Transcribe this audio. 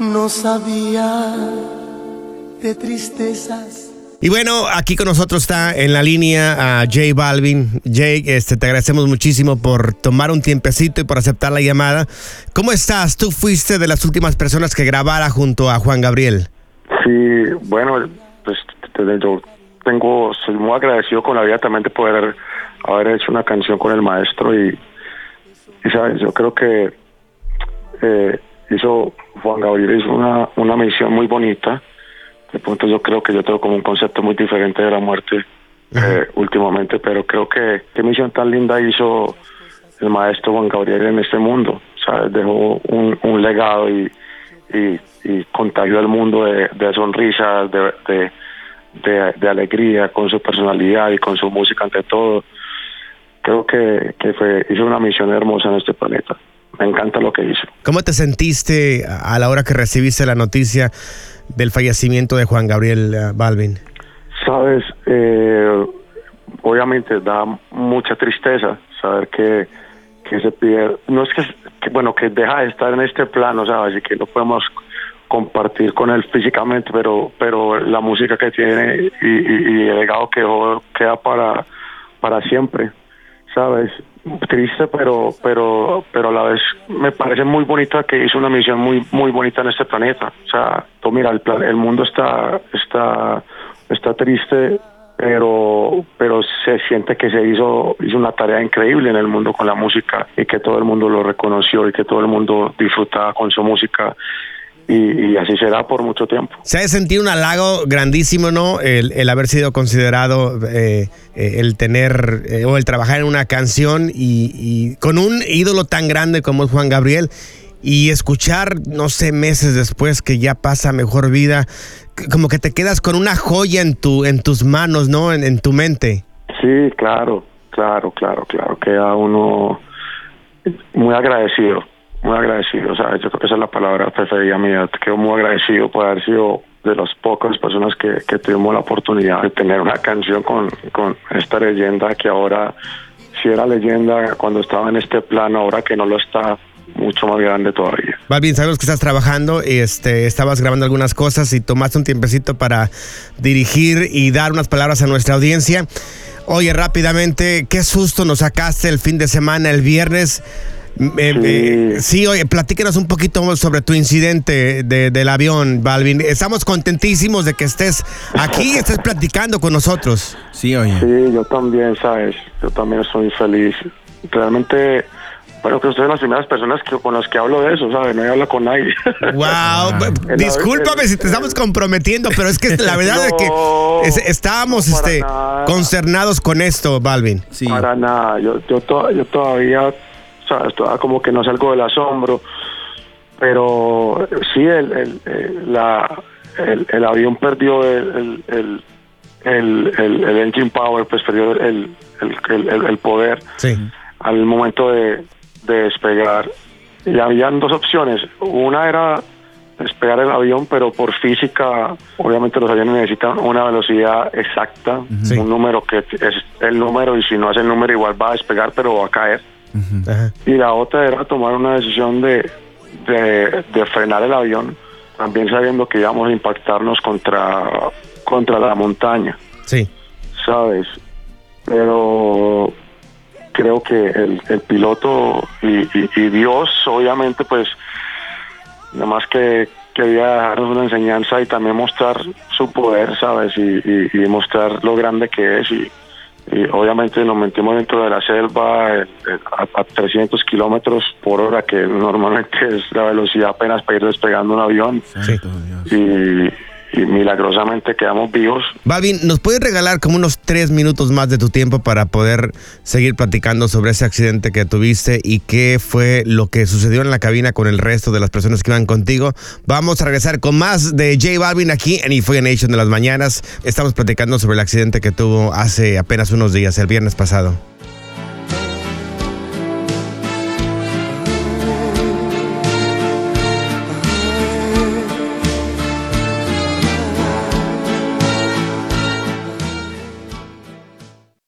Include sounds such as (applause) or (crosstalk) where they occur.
No sabía de tristezas. Y bueno, aquí con nosotros está en la línea a Jay Balvin. Jay, este, te agradecemos muchísimo por tomar un tiempecito y por aceptar la llamada. ¿Cómo estás? Tú fuiste de las últimas personas que grabara junto a Juan Gabriel. Sí, bueno, pues yo tengo, soy muy agradecido con la vida también de poder haber hecho una canción con el maestro y, sabes, yo creo que eh, hizo Juan Gabriel hizo una, una misión muy bonita. De pronto yo creo que yo tengo como un concepto muy diferente de la muerte eh, últimamente, pero creo que qué misión tan linda hizo el maestro Juan Gabriel en este mundo. ¿sabes? Dejó un, un legado y, y, y contagió al mundo de, de sonrisas, de, de, de, de alegría, con su personalidad y con su música ante todo. Creo que, que fue, hizo una misión hermosa en este planeta me encanta lo que hizo. ¿Cómo te sentiste a la hora que recibiste la noticia del fallecimiento de Juan Gabriel uh, Balvin? Sabes, eh, obviamente da mucha tristeza saber que, que se pierde, no es que, que, bueno, que deja de estar en este plano, ¿sabes? Y que no podemos compartir con él físicamente, pero pero la música que tiene y, y, y el legado que queda para, para siempre, ¿sabes? triste pero pero pero a la vez me parece muy bonita que hizo una misión muy muy bonita en este planeta o sea tú mira el plan, el mundo está está está triste pero pero se siente que se hizo hizo una tarea increíble en el mundo con la música y que todo el mundo lo reconoció y que todo el mundo disfrutaba con su música y, y, así será por mucho tiempo. Se ha de sentir un halago grandísimo, ¿no? El, el haber sido considerado, eh, eh, el tener eh, o el trabajar en una canción y, y, con un ídolo tan grande como es Juan Gabriel y escuchar, no sé, meses después que ya pasa mejor vida, como que te quedas con una joya en, tu, en tus manos, ¿no? En, en tu mente. Sí, claro, claro, claro, claro, queda uno muy agradecido muy agradecido, o sea, yo creo que esa es la palabra preferida mía, quedo muy agradecido por haber sido de las pocas personas que, que tuvimos la oportunidad de tener una canción con, con esta leyenda que ahora, si era leyenda cuando estaba en este plano, ahora que no lo está, mucho más grande todavía. Balvin, sabemos que estás trabajando este, estabas grabando algunas cosas y tomaste un tiempecito para dirigir y dar unas palabras a nuestra audiencia. Oye, rápidamente, qué susto nos sacaste el fin de semana, el viernes. Eh, Sí. eh, sí, oye, platíquenos un poquito sobre tu incidente de- del avión, Balvin. Estamos contentísimos de que estés aquí y (laughs) estés platicando con nosotros. Sí, oye. Sí, yo también, ¿sabes? Yo también estoy feliz. Realmente, bueno, que ustedes son las primeras personas que, con las que hablo de eso, ¿sabes? No he hablado con nadie. (laughs) Wow, El- discúlpame si te estamos comprometiendo, pero es que (laughs) la verdad es que es- estábamos no, este, nada. consternados con esto, Balvin. Sí. Para nada, yo, yo, to- yo todavía, ¿sabes? Todavía como que no salgo del asombro, pero sí, el, el, el- la, el, avión perdió el, el, engine power, pues perdió el, el, el, el- el poder Sí. al momento de, de despegar. Y habían dos opciones. Una era despegar el avión, pero por física, obviamente los aviones necesitan una velocidad exacta, Sí. un número que es el número, y si no es el número igual va a despegar, pero va a caer. Ajá. Y la otra era tomar una decisión de, de, de frenar el avión, también sabiendo que íbamos a impactarnos contra, contra la montaña. Sí. ¿sabes? Pero creo que el, el piloto y, y- y Dios, obviamente, pues, nada más que quería dejarnos una enseñanza y también mostrar su poder, ¿sabes? Y, y- y mostrar lo grande que es. Y, y obviamente nos metimos dentro de la selva eh, eh, a, a 300 kilómetros por hora, que normalmente es la velocidad apenas para ir despegando un avión. Dios. Y, y milagrosamente quedamos vivos. Balvin, ¿nos puedes regalar como unos tres minutos más de tu tiempo para poder seguir platicando sobre ese accidente que tuviste y qué fue lo que sucedió en la cabina con el resto de las personas que iban contigo? Vamos a regresar con más de J Balvin aquí en Euphoria Nation de las mañanas. Estamos platicando sobre el accidente que tuvo hace apenas unos días, el viernes pasado.